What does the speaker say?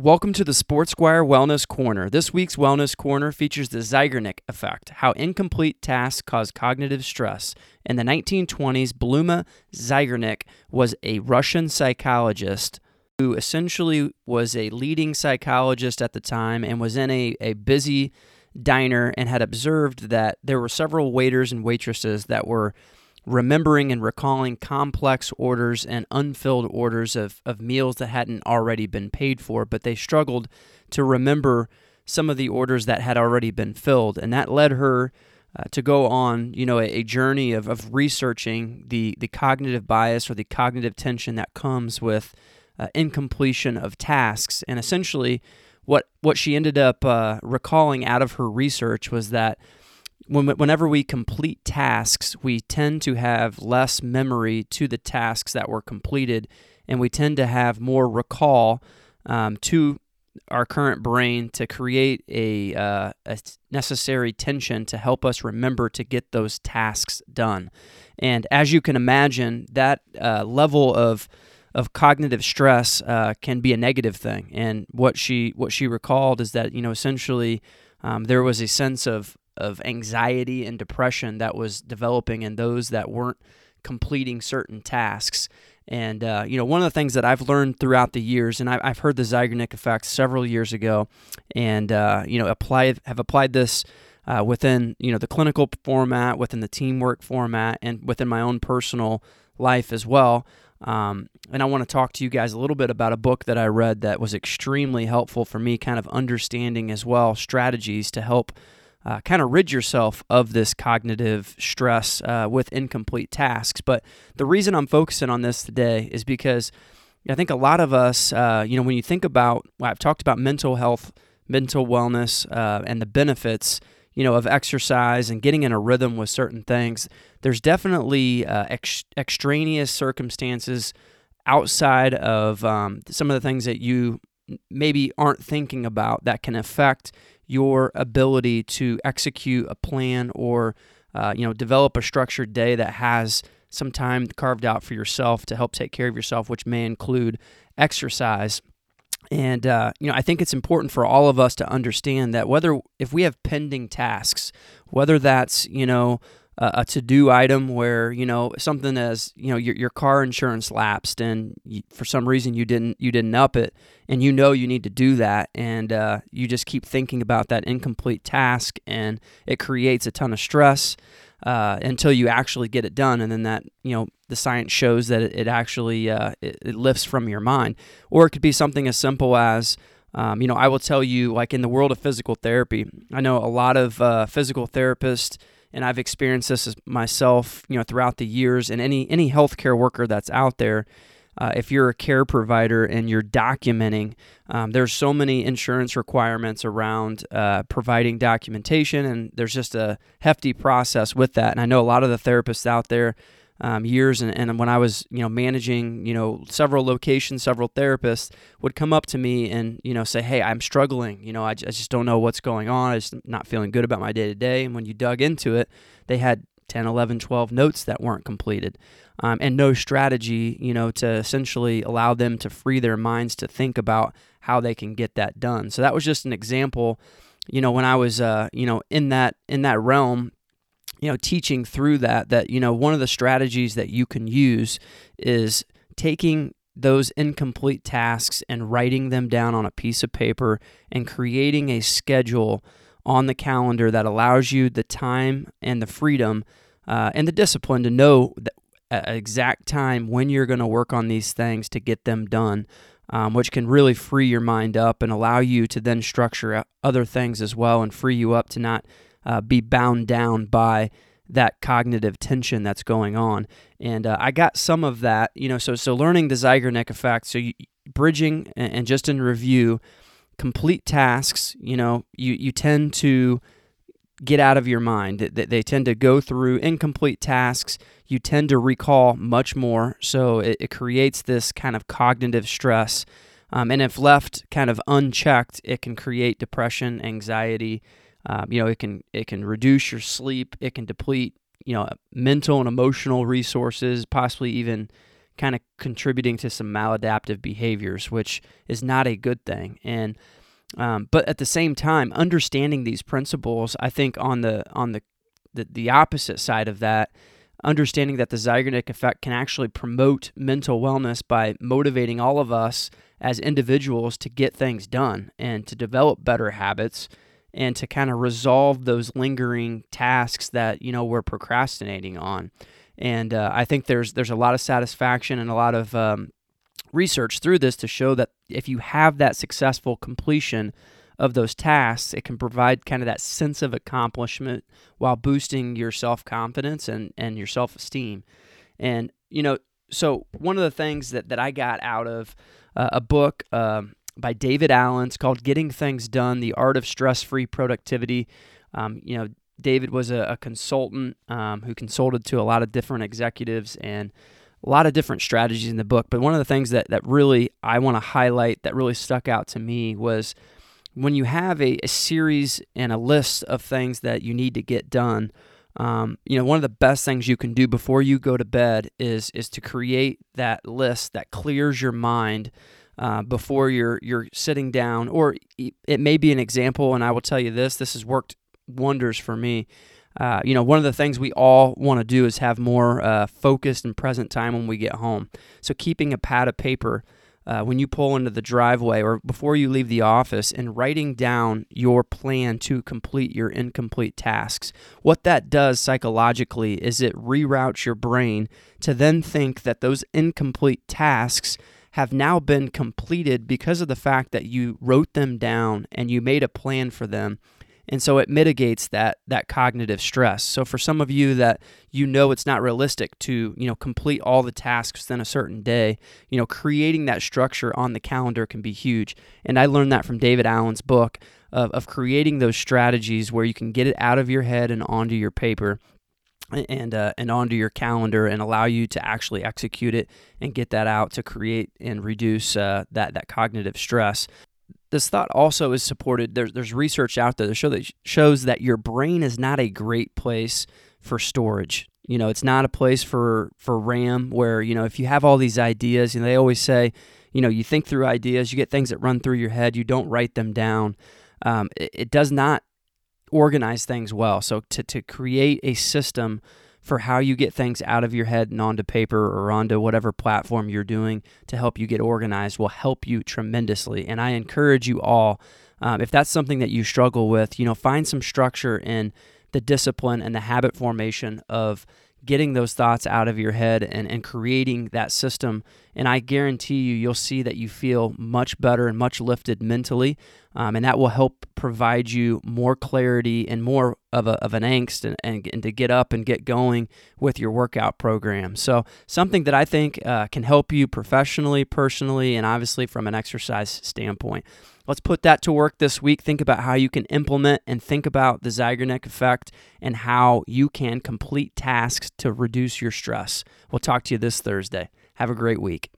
Welcome to the SportsSquire Wellness Corner. This week's Wellness Corner features the Zeigarnik effect, how incomplete tasks cause cognitive stress. In the 1920s, Bluma Zeigarnik was a Russian psychologist who essentially was a leading psychologist at the time and was in a, a busy diner and had observed that there were several waiters and waitresses that were remembering and recalling complex orders and unfilled orders of, of meals that hadn't already been paid for, but they struggled to remember some of the orders that had already been filled. And that led her uh, to go on, you know, a, a, journey of, of researching the, the cognitive bias or the cognitive tension that comes with uh, incompletion of tasks. And essentially, what, what she ended up uh, recalling out of her research was that whenever we complete tasks, we tend to have less memory to the tasks that were completed, and we tend to have more recall um, to our current brain to create a, uh, a, necessary tension to help us remember to get those tasks done. And as you can imagine, that uh, level of of cognitive stress uh, can be a negative thing. And what she what she recalled is that you know essentially um, there was a sense of of anxiety and depression that was developing in those that weren't completing certain tasks. And uh, you know, one of the things that I've learned throughout the years, and I, have heard the Zeigarnik effect several years ago, and uh, you know, apply have applied this uh, within you know the clinical format, within the teamwork format, and within my own personal life as well. Um, and I want to talk to you guys a little bit about a book that I read that was extremely helpful for me, kind of understanding as well strategies to help uh, kind of rid yourself of this cognitive stress uh, with incomplete tasks. But the reason I'm focusing on this today is because I think a lot of us, uh, you know, when you think about, well, I've talked about mental health, mental wellness, uh, and the benefits, you know, of exercise and getting in a rhythm with certain things. There's definitely uh, ex- extraneous circumstances outside of um, some of the things that you maybe aren't thinking about that can affect your ability to execute a plan or uh, you know develop a structured day that has some time carved out for yourself to help take care of yourself, which may include exercise. And uh, you know, I think it's important for all of us to understand that whether if we have pending tasks, whether that's you know a to-do item where you know something as you know your, your car insurance lapsed and you, for some reason you didn't you didn't up it and you know you need to do that and uh, you just keep thinking about that incomplete task and it creates a ton of stress uh, until you actually get it done and then that you know the science shows that it, it actually uh, it, it, lifts from your mind. Or it could be something as simple as um, you know i will tell you like in the world of physical therapy i know a lot of uh, physical therapists and I've experienced this myself, you know, throughout the years. And any any healthcare worker that's out there, uh, if you're a care provider and you're documenting, um, there's so many insurance requirements around uh, providing documentation, and there's just a hefty process with that. And I know a lot of the therapists out there um, years and, and when I was you know managing you know several locations several therapists would come up to me and you know say hey I'm struggling. You know I, I just don't know what's going on. I'm not feeling good about my day to day and when you dug into it they had 10 11 12 notes that weren't completed um, and no strategy you know to essentially allow them to free their minds to think about how they can get that done. So that was just an example. You know when I was uh, you know in that in that realm you know, teaching through that, that, you know, one of the strategies that you can use is taking those incomplete tasks and writing them down on a piece of paper and creating a schedule on the calendar that allows you the time and the freedom uh, and the discipline to know the exact time when you're going to work on these things to get them done, um, which can really free your mind up and allow you to then structure other things as well and free you up to not uh, be bound down by that cognitive tension that's going on. And uh, I got some of that, you know, so so learning the Zeigarnik effect, so you, bridging and, and just in review, complete tasks, you know, you, you tend to get out of your mind. They, they tend to go through incomplete tasks. You tend to recall much more. So it, it creates this kind of cognitive stress. Um, and if left kind of unchecked, it can create depression, anxiety, um, you know, it can it can reduce your sleep. It can deplete you know mental and emotional resources, possibly even kind of contributing to some maladaptive behaviors, which is not a good thing. And um, but at the same time, understanding these principles, I think on the on the the, the opposite side of that, understanding that the Zeigarnik effect can actually promote mental wellness by motivating all of us as individuals to get things done and to develop better habits and to kind of resolve those lingering tasks that you know we're procrastinating on. And uh, I think there's there's a lot of satisfaction and a lot of um, research through this to show that if you have that successful completion of those tasks, it can provide kind of that sense of accomplishment while boosting your self confidence and, and your self esteem. And, you know, so one of the things that, that I got out of uh, a book um, by David Allen, it's called Getting Things Done The Art of Stress Free Productivity. Um, you know, David was a, a consultant um, who consulted to a lot of different executives and a lot of different strategies in the book. But one of the things that, that really I want to highlight that really stuck out to me was when you have a, a series and a list of things that you need to get done, um, you know, one of the best things you can do before you go to bed is is to create that list that clears your mind uh, before you're you're sitting down. Or it may be an example, and I will tell you this: this has worked wonders for me. Uh, you know, one of the things we all want to do is have more uh, focused and present time when we get home. So keeping a pad of paper uh, when you pull into the driveway or before you leave the office and writing down your plan to complete your incomplete tasks. What that does psychologically is it reroutes your brain to then think that those incomplete tasks have now been completed because of the fact that you wrote them down and you made a plan for them. And so it mitigates that that cognitive stress. So for some of you that you know it's not realistic to you know complete all the tasks within a certain day you know creating that structure on the calendar can be huge. And i learned that from david allen's book of, of creating those strategies where you can get it out of your head and onto your paper and uh, and onto your calendar and allow you to actually execute it and get that out to create and reduce uh, that that cognitive stress this thought also is supported. There's there's research out there that show that shows that your brain is not a great place for storage. You know, it's not a place for for RAM where you know if you have all these ideas. You know, they always say, you know, you think through ideas, you get things that run through your head, you don't write them down. Um, it, it does not organize things well. So to to create a system for how you get things out of your head and onto paper or onto whatever platform you're doing to help you get organized will help you tremendously. And I encourage you all, um, if that's something that you struggle with, you know, find some structure in the discipline and the habit formation of getting those thoughts out of your head and, and creating that system. And I guarantee you, you'll see that you feel much better and much lifted mentally. Um, and that will help provide you more clarity and more of, a, of an angst and, and, and, to get up and get going with your workout program. So, something that I think uh, can help you professionally, personally, and obviously from an exercise standpoint. Let's put that to work this week. Think about how you can implement and think about the Zeigarnik effect and how you can complete tasks to reduce your stress. We'll talk to you this Thursday. Have a great week.